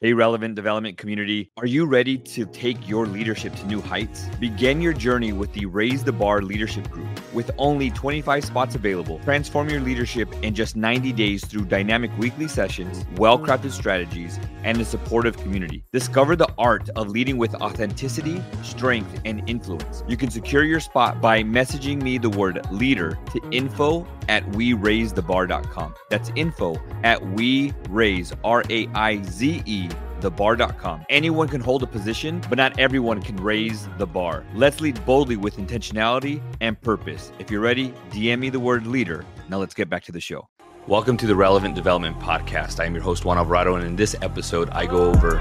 Hey, relevant development community, are you ready to take your leadership to new heights? Begin your journey with the Raize the Bar Leadership Group. With only 25 spots available, transform your leadership in just 90 days through dynamic weekly sessions, well crafted strategies, and a supportive community. Discover the art of leading with authenticity, strength, and influence. You can secure your spot by messaging me the word leader to info at weraizethebar.com. That's info at we raise, R A I Z E thebar.com. Anyone can hold a position, but not everyone can raise the bar. Let's lead boldly with intentionality and purpose. If you're ready, DM me the word leader. Now let's get back to the show. Welcome to the Relevant Development Podcast. I am your host, Juan Alvarado, and in this episode, I go over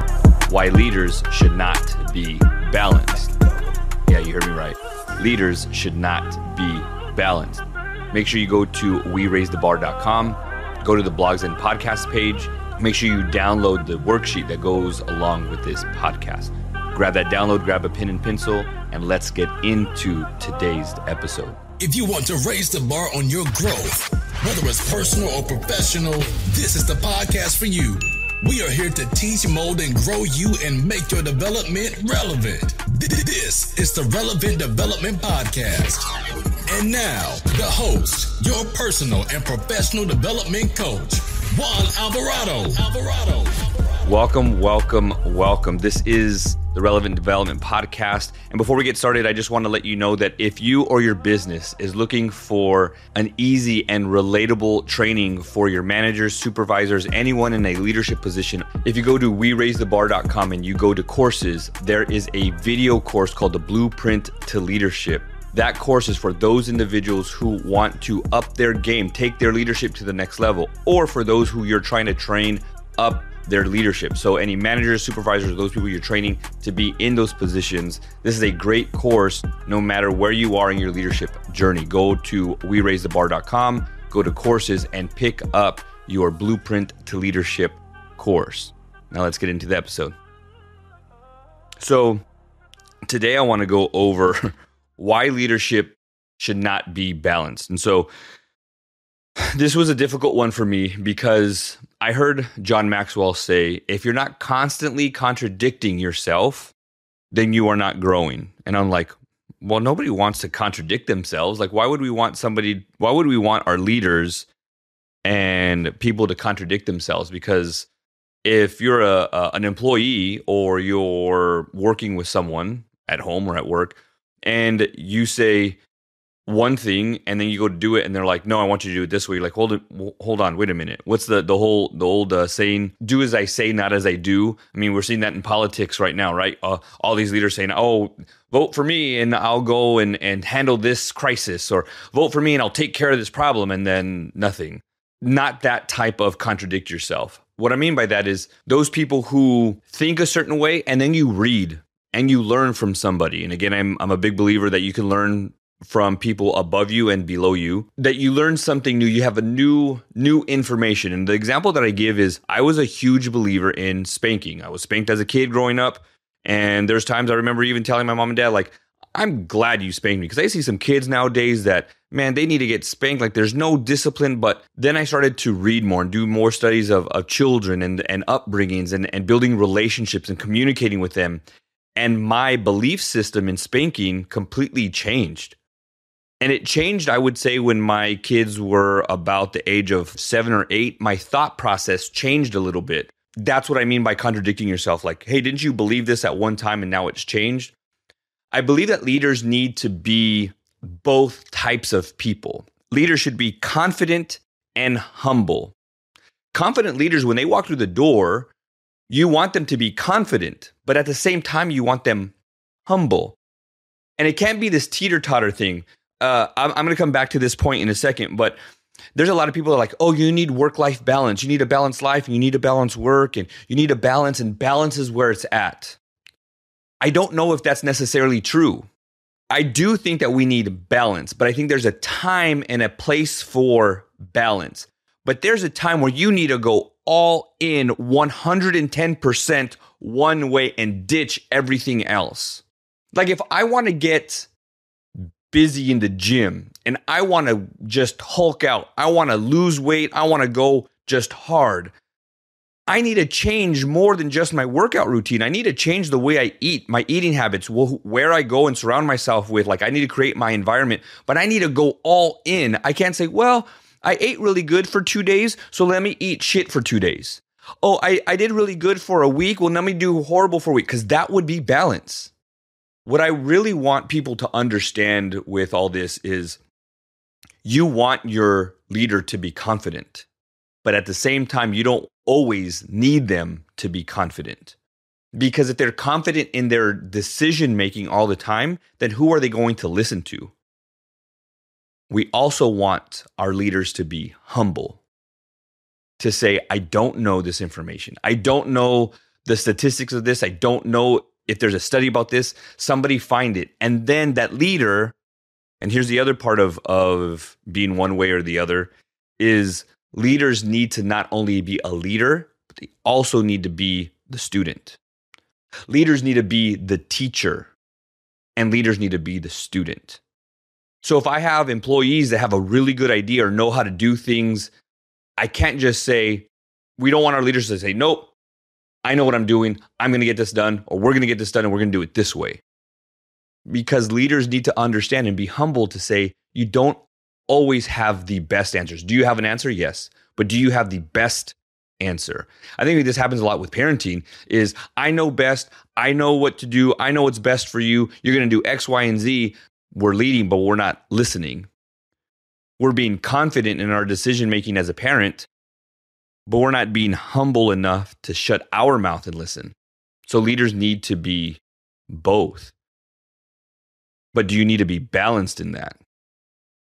why leaders should not be balanced. Yeah, you heard me right. Leaders should not be balanced. Make sure you go to weraizethebar.com, go to the blogs and podcast page, make sure you download the worksheet that goes along with this podcast. Grab that download, grab a pen and pencil, and let's get into today's episode. If you want to raise the bar on your growth, whether it's personal or professional, this is the podcast for you. We are here to teach, mold, and grow you and make your development relevant. This is the Relevant Development Podcast. And now, the host, your personal and professional development coach, Juan Alvarado. Alvarado. Welcome, welcome, welcome. This is the Relevant Development Podcast. And before we get started, I just want to let you know that if you or your business is looking for an easy and relatable training for your managers, supervisors, anyone in a leadership position, if you go to weraizethebar.com and you go to courses, there is a video course called The Blueprint to Leadership. That course is for those individuals who want to up their game, take their leadership to the next level, or for those who you're trying to train up their leadership. So, any managers, supervisors, those people you're training to be in those positions, this is a great course no matter where you are in your leadership journey. Go to weraizethebar.com, go to courses, and pick up your Blueprint to Leadership course. Now, let's get into the episode. So, today I want to go over why leadership should not be balanced. And so this was a difficult one for me because I heard John Maxwell say if you're not constantly contradicting yourself, then you are not growing. And I'm like, well, nobody wants to contradict themselves. Like, why would we want somebody, why would we want our leaders and people to contradict themselves? Because if you're a, a an employee or you're working with someone at home or at work, and you say one thing and then you go to do it and they're like no i want you to do it this way. You're like hold it hold on wait a minute. What's the the whole the old uh, saying? Do as i say not as i do. I mean we're seeing that in politics right now right? Uh, all these leaders saying oh vote for me and i'll go and and handle this crisis or vote for me and i'll take care of this problem and then nothing. Not that type of contradict yourself. What i mean by that is those people who think a certain way and then you read and you learn from somebody. And again, I'm I'm a big believer that you can learn from people above you and below you that you learn something new. You have a new new information. And the example that i give is i was a huge believer in spanking. I was spanked as a kid growing up. And there's times i remember even telling my mom and dad like i'm glad you spanked me because i see some kids nowadays that man they need to get spanked. Like there's no discipline. But then i started to read more and do more studies of, of children and, and upbringings and, and building relationships and communicating with them and my belief system in spanking completely changed. And it changed, I would say, when my kids were about the age of seven or eight. My thought process changed a little bit. That's what I mean by contradicting yourself. Like, hey, didn't you believe this at one time and now it's changed? I believe that leaders need to be both types of people. Leaders should be confident and humble. Confident leaders, when they walk through the door, you want them to be confident, but at the same time, you want them humble. And it can't be this teeter totter thing. Uh, I'm, I'm going to come back to this point in a second, but there's a lot of people that are like, oh, you need work life balance. You need a balanced life and you need a balanced work and you need a balance, and balance is where it's at. I don't know if that's necessarily true. I do think that we need balance, but I think there's a time and a place for balance. But there's a time where you need to go all in 110% one way and ditch everything else. Like if I want to get busy in the gym and I want to just hulk out, I want to lose weight, I want to go just hard. I need to change more than just my workout routine. I need to change the way I eat, my eating habits, where I go and surround myself with. Like, I need to create my environment, but I need to go all in. I can't say, well, I ate really good for two days, so let me eat shit for two days. Oh, I, I did really good for a week. Well, let me do horrible for a week because that would be balance. What I really want people to understand with all this is you want your leader to be confident, but at the same time, you don't always need them to be confident. Because if they're confident in their decision making all the time, then who are they going to listen to? We also want our leaders to be humble, to say, I don't know this information. I don't know the statistics of this. I don't know if there's a study about this. Somebody find it. And then that leader, and here's the other part of, of being one way or the other, is leaders need to not only be a leader, but they also need to be the student. Leaders need to be the teacher, and leaders need to be the student. So if I have employees that have a really good idea or know how to do things, I can't just say, we don't want our leaders to say, nope, I know what I'm doing. I'm going to get this done, or we're going to get this done, and we're going to do it this way. Because leaders need to understand and be humble to say, you don't always have the best answers. Do you have an answer? Yes. But do you have the best answer? I think this happens a lot with parenting is I know best, I know what to do, I know what's best for you. You're going to do X, Y, and Z. We're leading, but we're not listening. We're being confident in our decision making as a parent, but we're not being humble enough to shut our mouth and listen. So leaders need to be both. But do you need to be balanced in that?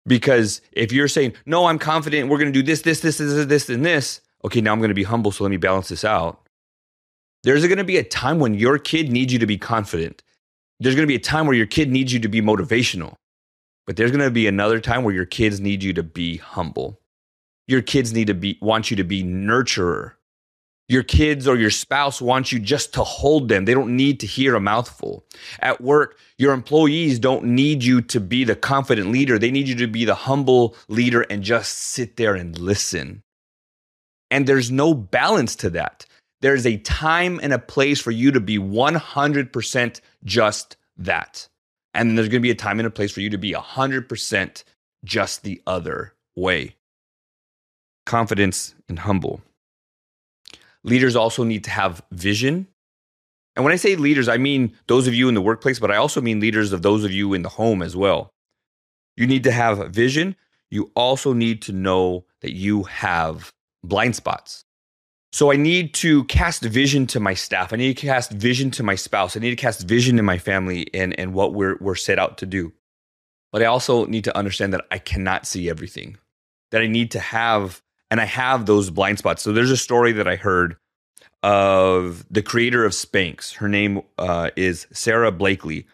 Because if you're saying, no, I'm confident, we're going to do this, this, this, this, this, and this, okay, now I'm going to be humble, so let me balance this out. There's going to be a time when your kid needs you to be confident. There's going to be a time where your kid needs you to be motivational. But there's going to be another time where your kids need you to be humble. Your kids need to be want you to be nurturer. Your kids or your spouse wants you just to hold them. They don't need to hear a mouthful. At work, your employees don't need you to be the confident leader. They need you to be the humble leader and just sit there and listen. And there's no balance to that. There's a time and a place for you to be 100% just that. And then there's going to be a time and a place for you to be 100% just the other way. Confidence and humble. Leaders also need to have vision. And when I say leaders, I mean those of you in the workplace, but I also mean leaders of those of you in the home as well. You need to have vision. You also need to know that you have blind spots. So I need to cast vision to my staff. I need to cast vision to my spouse. I need to cast vision in my family and, and what we're, we're set out to do. But I also need to understand that I cannot see everything, that I need to have and I have those blind spots. So there's a story that I heard of the creator of Spanx. Her name uh, is Sara Blakely,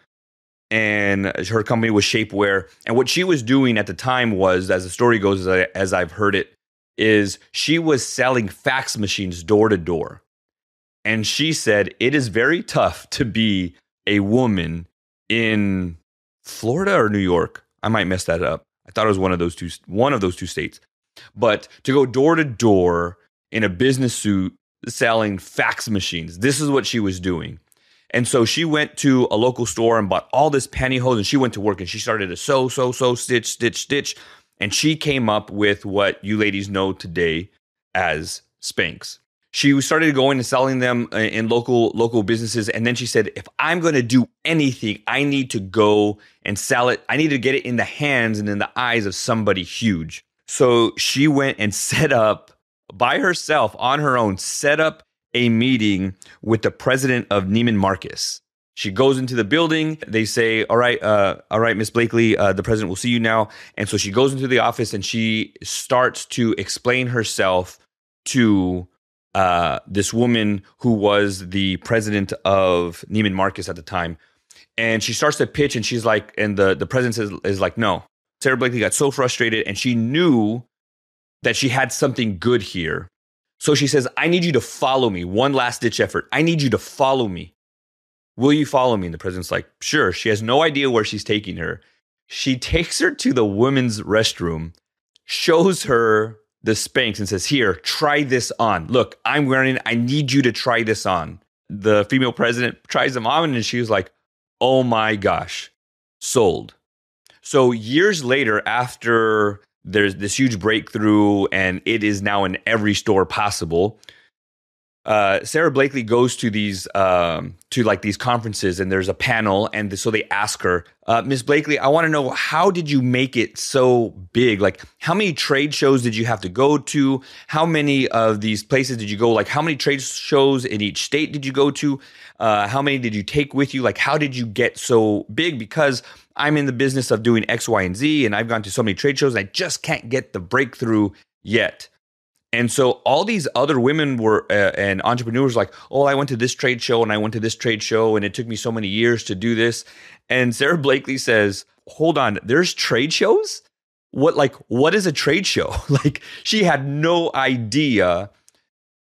and her company was Shapewear. And what she was doing at the time was, as the story goes, as, I, as I've heard it, is she was selling fax machines door to door. And she said it is very tough to be a woman in Florida or New York. I might mess that up. I thought it was one of those two one of those two states. But to go door to door in a business suit selling fax machines, this is what she was doing. And so she went to a local store and bought all this pantyhose and she went to work and she started to sew, sew, sew, stitch, stitch, stitch. And she came up with what you ladies know today as Spanx. She started going and selling them in local local businesses, and then she said, "If I'm going to do anything, I need to go and sell it. I need to get it in the hands and in the eyes of somebody huge." So she went and set up by herself on her own, set up a meeting with the president of Neiman Marcus. She goes into the building. They say, "All right, uh, all right, Miss Blakely, uh, the president will see you now." And so she goes into the office and she starts to explain herself to uh, this woman who was the president of Neiman Marcus at the time. And she starts to pitch, and she's like, and the the president is, is like, "No, Sara Blakely got so frustrated and she knew that she had something good here. So she says, I need you to follow me. One last ditch effort. I need you to follow me. Will you follow me? And the president's like, Sure. She has no idea where she's taking her. She takes her to the women's restroom, shows her the Spanx and says, Here, try this on. Look, I'm wearing it. I need you to try this on. The female president tries them on and she was like, Oh my gosh, sold. So years later, after there's this huge breakthrough and it is now in every store possible, uh, Sara Blakely goes to these um, to like these conferences and there's a panel and so they ask her, uh, Miss Blakely, I want to know how did you make it so big? Like how many trade shows did you have to go to? How many of these places did you go? Like how many trade shows in each state did you go to? Uh, how many did you take with you? Like how did you get so big? Because I'm in the business of doing X, Y, and Z, and I've gone to so many trade shows, and I just can't get the breakthrough yet. And so all these other women were uh, and entrepreneurs like, oh, I went to this trade show and I went to this trade show and it took me so many years to do this. And Sara Blakely says, hold on, there's trade shows? What like what is a trade show? like she had no idea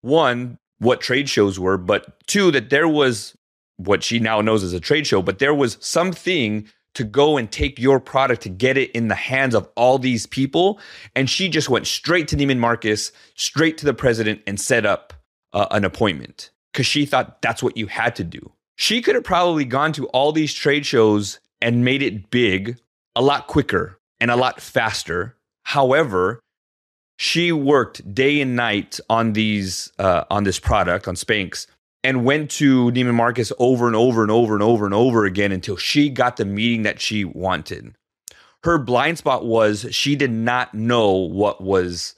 one what trade shows were, but two that there was what she now knows as a trade show, but there was something to go and take your product to get it in the hands of all these people. And she just went straight to Neiman Marcus, straight to the president, and set up uh, an appointment because she thought that's what you had to do. She could have probably gone to all these trade shows and made it big a lot quicker and a lot faster. However, she worked day and night on these uh, on this product on Spanx and went to Neiman Marcus over and over and over and over and over again until she got the meeting that she wanted. Her blind spot was she did not know what was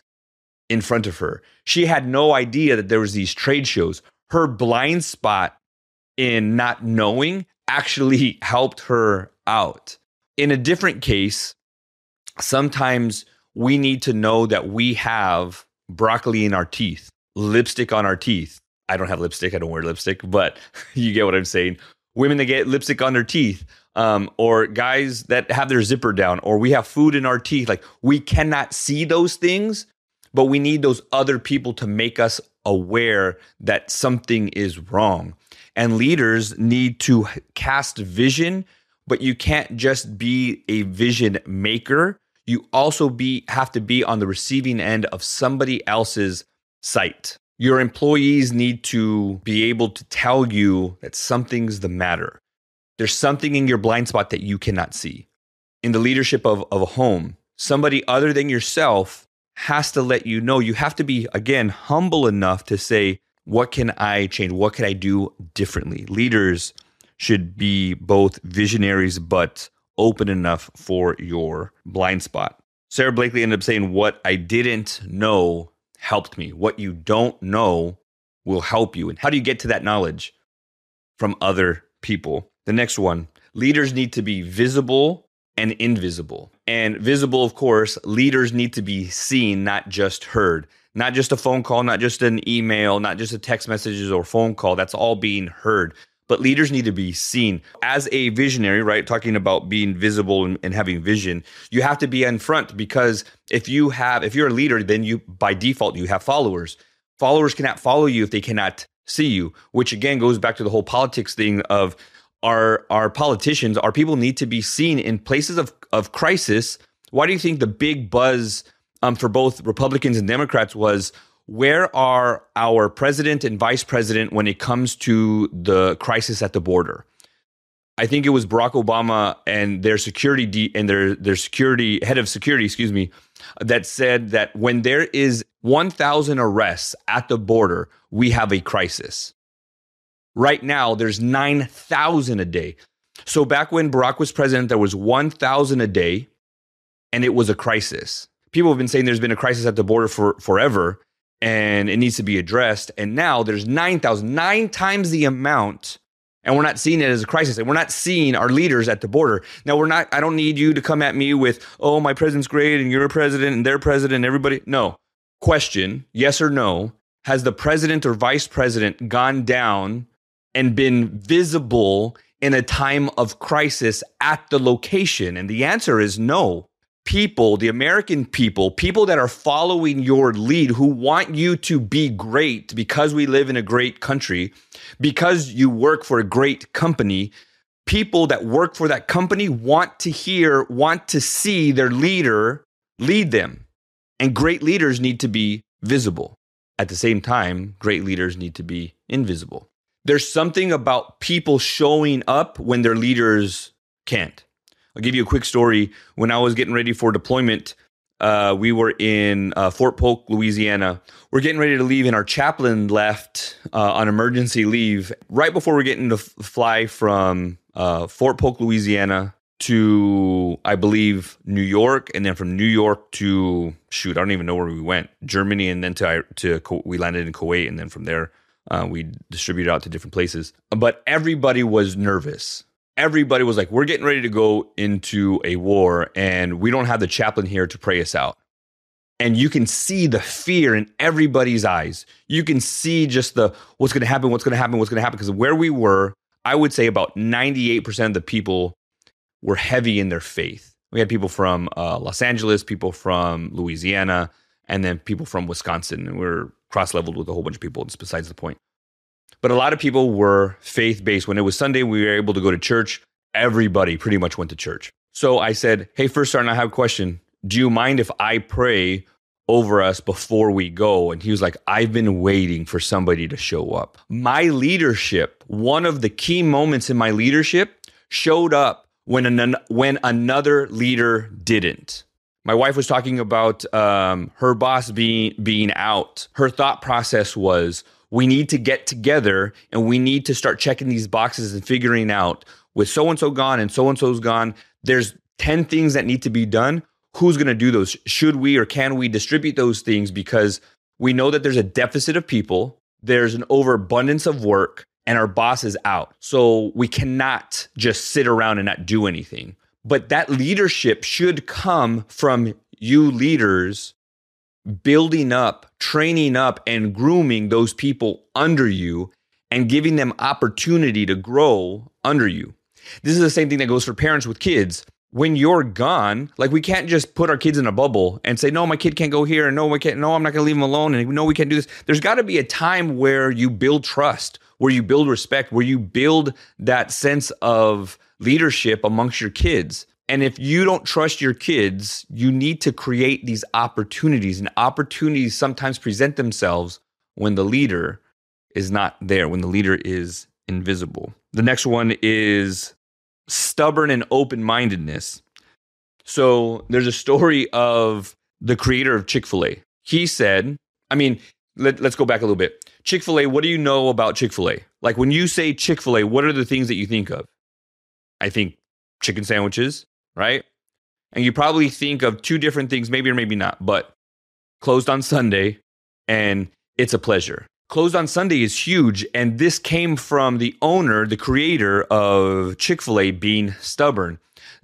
in front of her. She had no idea that there was these trade shows. Her blind spot in not knowing actually helped her out. In a different case, sometimes we need to know that we have broccoli in our teeth, lipstick on our teeth, I don't have lipstick. I don't wear lipstick, but you get what I'm saying. Women that get lipstick on their teeth, um, or guys that have their zipper down, or we have food in our teeth. Like we cannot see those things, but we need those other people to make us aware that something is wrong. And leaders need to cast vision, but you can't just be a vision maker. You also be have to be on the receiving end of somebody else's sight. Your employees need to be able to tell you that something's the matter. There's something in your blind spot that you cannot see. In the leadership of, of a home, somebody other than yourself has to let you know. You have to be, again, humble enough to say, What can I change? What can I do differently? Leaders should be both visionaries, but open enough for your blind spot. Sara Blakely ended up saying, What I didn't know helped me. What you don't know will help you. And how do you get to that knowledge? From other people. The next one leaders need to be visible and invisible. And visible, of course, leaders need to be seen, not just heard. Not just a phone call, not just an email, not just a text messages or phone call. That's all being heard but leaders need to be seen as a visionary, right? Talking about being visible and, and, having vision, you have to be in front because if you have, if you're a leader, then you by default you have followers. Followers cannot follow you if they cannot see you, which again goes back to the whole politics thing of our our politicians, our people need to be seen in places of of crisis. Why do you think the big buzz um, for both Republicans and Democrats was? Where are our president and vice president when it comes to the crisis at the border? I think it was Barack Obama and their security de- and their their security head of security, excuse me, that said that when there is 1,000 arrests at the border, we have a crisis. Right now, there's 9,000 a day. So back when Barack was president, there was 1,000 a day, and it was a crisis. People have been saying there's been a crisis at the border for forever, and it needs to be addressed. And now there's 9,000, nine times the amount. And we're not seeing it as a crisis. And we're not seeing our leaders at the border. Now, we're not, I don't need you to come at me with, oh, my president's great and you're a president and their president and everybody. No. Question yes or no. Has the president or vice president gone down and been visible in a time of crisis at the location? And the answer is no people, the American people, people that are following your lead who want you to be great because we live in a great country, because you work for a great company, people that work for that company want to hear, want to see their leader lead them. And great leaders need to be visible. At the same time, great leaders need to be invisible. There's something about people showing up when their leaders can't. I'll give you a quick story. When I was getting ready for deployment, uh, we were in uh, Fort Polk, Louisiana. We're getting ready to leave, and our chaplain left uh, on emergency leave right before we're getting to fly from uh, Fort Polk, Louisiana to, I believe, New York, and then from New York to shoot, I don't even know where we went, Germany, and then to to we landed in Kuwait, and then from there uh, we distributed out to different places. But everybody was nervous everybody was like, we're getting ready to go into a war and we don't have the chaplain here to pray us out. And you can see the fear in everybody's eyes. You can see just the what's going to happen, what's going to happen, what's going to happen. Because where we were, I would say about 98% of the people were heavy in their faith. We had people from uh, Los Angeles, people from Louisiana, and then people from Wisconsin. And we we're cross leveled with a whole bunch of people. It's besides the point. But a lot of people were faith based. When it was Sunday, we were able to go to church. Everybody pretty much went to church. So I said, Hey, First Sergeant, I have a question. Do you mind if I pray over us before we go? And he was like, I've been waiting for somebody to show up. My leadership, one of the key moments in my leadership, showed up when, an, when another leader didn't. My wife was talking about um, her boss being being out. Her thought process was, we need to get together and we need to start checking these boxes and figuring out with so and so gone and so and so's gone, there's 10 things that need to be done. Who's going to do those? Should we or can we distribute those things? Because we know that there's a deficit of people, there's an overabundance of work, and our boss is out. So we cannot just sit around and not do anything. But that leadership should come from you leaders building up, training up, and grooming those people under you and giving them opportunity to grow under you. This is the same thing that goes for parents with kids. When you're gone, like we can't just put our kids in a bubble and say, no, my kid can't go here, and no, we can't, no, I'm not gonna leave him alone, and no, we can't do this. There's gotta be a time where you build trust, where you build respect, where you build that sense of leadership amongst your kids. And if you don't trust your kids, you need to create these opportunities. And opportunities sometimes present themselves when the leader is not there, when the leader is invisible. The next one is stubborn and open mindedness. So there's a story of the creator of Chick fil A. He said, I mean, let, us go back a little bit. Chick fil A, what do you know about Chick fil A? Like when you say Chick fil A, what are the things that you think of? I think chicken sandwiches, right? And you probably think of two different things, maybe or maybe not, but closed on Sunday and it's a pleasure. Closed on Sunday is huge. And this came from the owner, the creator of Chick fil A being stubborn.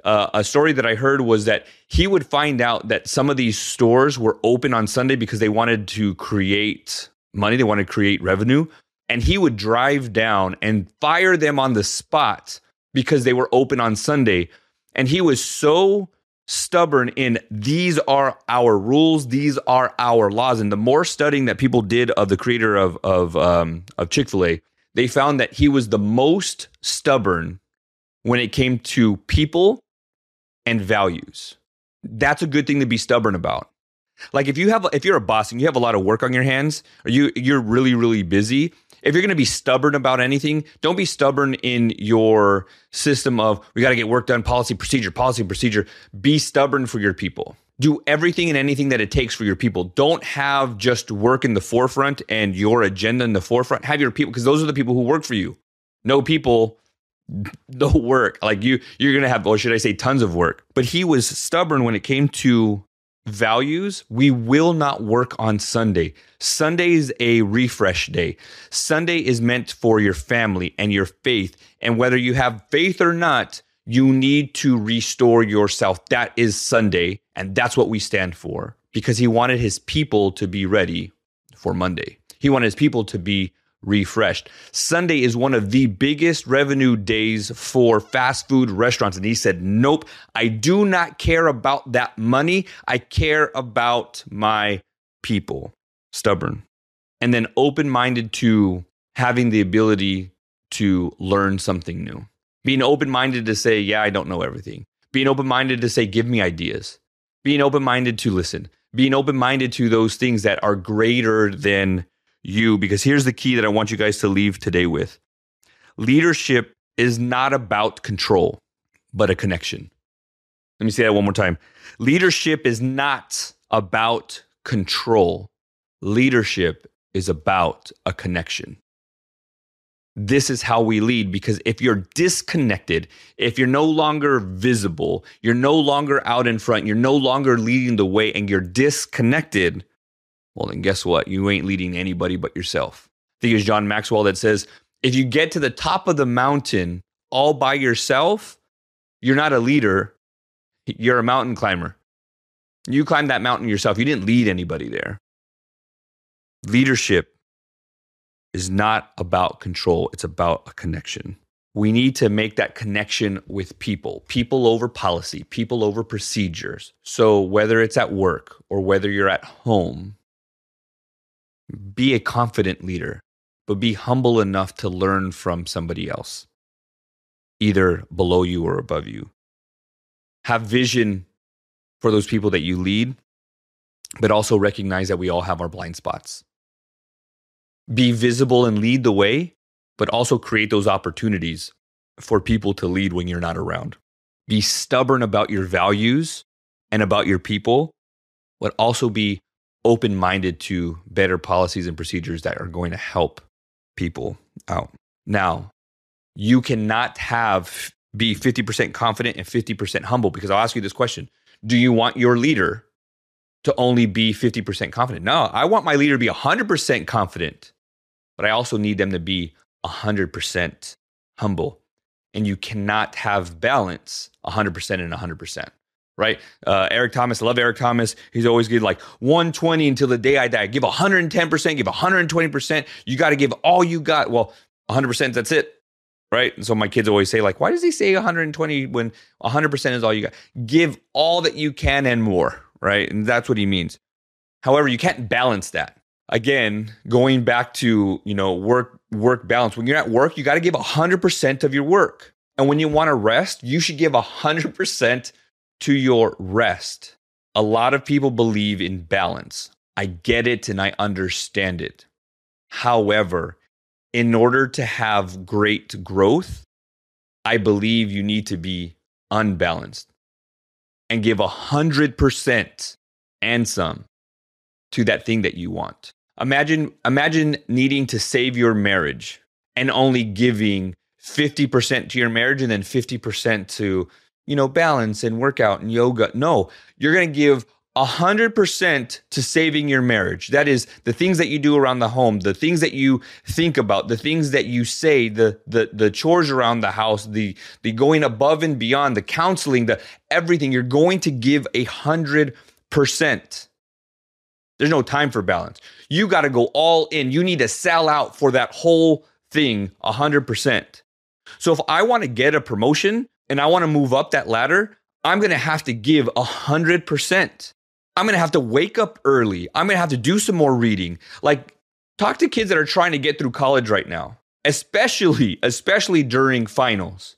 Uh, a story that I heard was that he would find out that some of these stores were open on Sunday because they wanted to create money, they wanted to create revenue. And he would drive down and fire them on the spot because they were open on Sunday and he was so stubborn in these are our rules, these are our laws. And the more studying that people did of the creator of of um, of Chick Fil A, they found that he was the most stubborn when it came to people and values. That's a good thing to be stubborn about. Like if you have if you're a boss and you have a lot of work on your hands, or you you're really really busy, if you're going to be stubborn about anything, don't be stubborn in your system of we got to get work done, policy, procedure, policy, procedure. Be stubborn for your people. Do everything and anything that it takes for your people. Don't have just work in the forefront and your agenda in the forefront. Have your people because those are the people who work for you. No people, no work. Like you, you're going to have, or should I say, tons of work. But he was stubborn when it came to values, we will not work on Sunday. Sunday is a refresh day. Sunday is meant for your family and your faith. And whether you have faith or not, you need to restore yourself. That is Sunday. And that's what we stand for because he wanted his people to be ready for Monday. He wanted his people to be refreshed. Sunday is one of the biggest revenue days for fast food restaurants. And he said, Nope, I do not care about that money. I care about my people. Stubborn. And then open minded to having the ability to learn something new. Being open minded to say, Yeah, I don't know everything. Being open minded to say, Give me ideas. Being open minded to listen. being open minded to those things that are greater than you. Because here's the key that I want you guys to leave today with leadership is not about control, but a connection. Let me say that one more time. Leadership is not about control, leadership is about a connection. This is how we lead because if you're disconnected, if you're no longer visible, you're no longer out in front, you're no longer leading the way, and you're disconnected, well, then guess what? You ain't leading anybody but yourself. I think it's John Maxwell that says if you get to the top of the mountain all by yourself, you're not a leader, you're a mountain climber. You climbed that mountain yourself, you didn't lead anybody there. Leadership is not about control, it's about a connection. We need to make that connection with people, people over policy, people over procedures. So, whether it's at work or whether you're at home, be a confident leader, but be humble enough to learn from somebody else, either below you or above you. Have vision for those people that you lead, but also recognize that we all have our blind spots be visible and lead the way, but also create those opportunities for people to lead when you're not around. Be stubborn about your values and about your people, but also be open minded to better policies and procedures that are going to help people out. Now, you cannot have be 50% confident and 50% humble because I'll ask you this question. Do you want your leader to only be 50% confident? No, I want my leader to be 100% confident but I also need them to be 100% humble. And you cannot have balance 100% and 100%. Right? Uh, Eric Thomas, I love Eric Thomas. He's always good, like 120 until the day I die. Give 110%, give 120%. You got to give all you got. Well, 100%, that's it. Right. And so my kids always say, like, why does he say 120 when 100% is all you got? Give all that you can and more. Right. And that's what he means. However, you can't balance that again, going back to, you know, work work balance. When you're at work, you got to give 100% of your work. And when you want to rest, you should give 100% to your rest. A lot of people believe in balance. I get it and I understand it. However, in order to have great growth, I believe you need to be unbalanced and give 100% and some to that thing that you want. Imagine imagine needing to save your marriage and only giving 50% to your marriage and then 50% to, you know, balance and workout and yoga. No, you're going to give 100% to saving your marriage. That is the things that you do around the home, the things that you think about, the things that you say, the the the chores around the house, the the going above and beyond, the counseling, the everything. You're going to give a 100%. There's no time for balance. You got to go all in. You need to sell out for that whole thing 100%. So if I want to get a promotion and I want to move up that ladder, I'm going to have to give 100%. I'm going to have to wake up early. I'm going to have to do some more reading. Like talk to kids that are trying to get through college right now, especially especially during finals.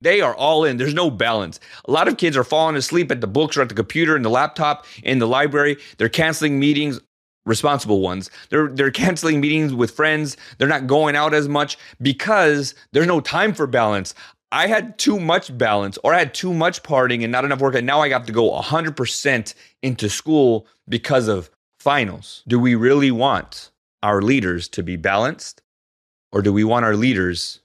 They are all in. There's no balance. A lot of kids are falling asleep at the books or at the computer and the laptop in the library. They're canceling meetings, responsible ones. They're they're canceling meetings with friends. They're not going out as much because there's no time for balance. I had too much balance or I had too much partying and not enough work. And now I got to go 100% into school because of finals. Do we really want our leaders to be balanced or do we want our leaders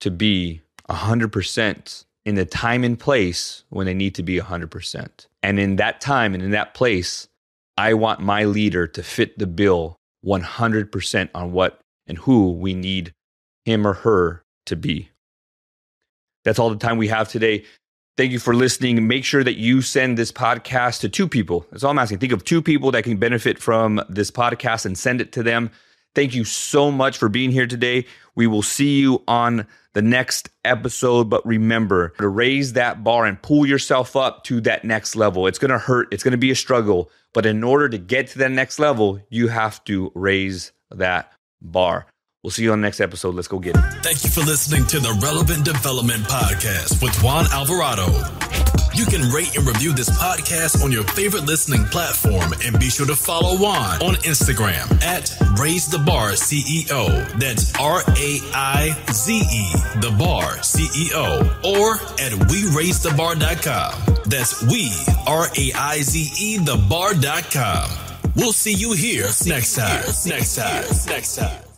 to be 100% in the time and place when they need to be 100%. And in that time and in that place, I want my leader to fit the bill 100% on what and who we need him or her to be. That's all the time we have today. Thank you for listening. Make sure that you send this podcast to two people. That's all I'm asking. Think of two people that can benefit from this podcast and send it to them. Thank you so much for being here today. We will see you on the next episode. But remember to raise that bar and pull yourself up to that next level. It's going to hurt, it's going to be a struggle. But in order to get to that next level, you have to raise that bar. We'll see you on the next episode. Let's go get it. Thank you for listening to the Relevant Development Podcast with Juan Alvarado. You can rate and review this podcast on your favorite listening platform and be sure to follow Juan on Instagram at Raize the Bar CEO. That's R A I Z E, the bar CEO, or at WeRaizeTheBar.com. That's we, R A I Z E, the bar.com. We'll see you here next time. Next time. Next time.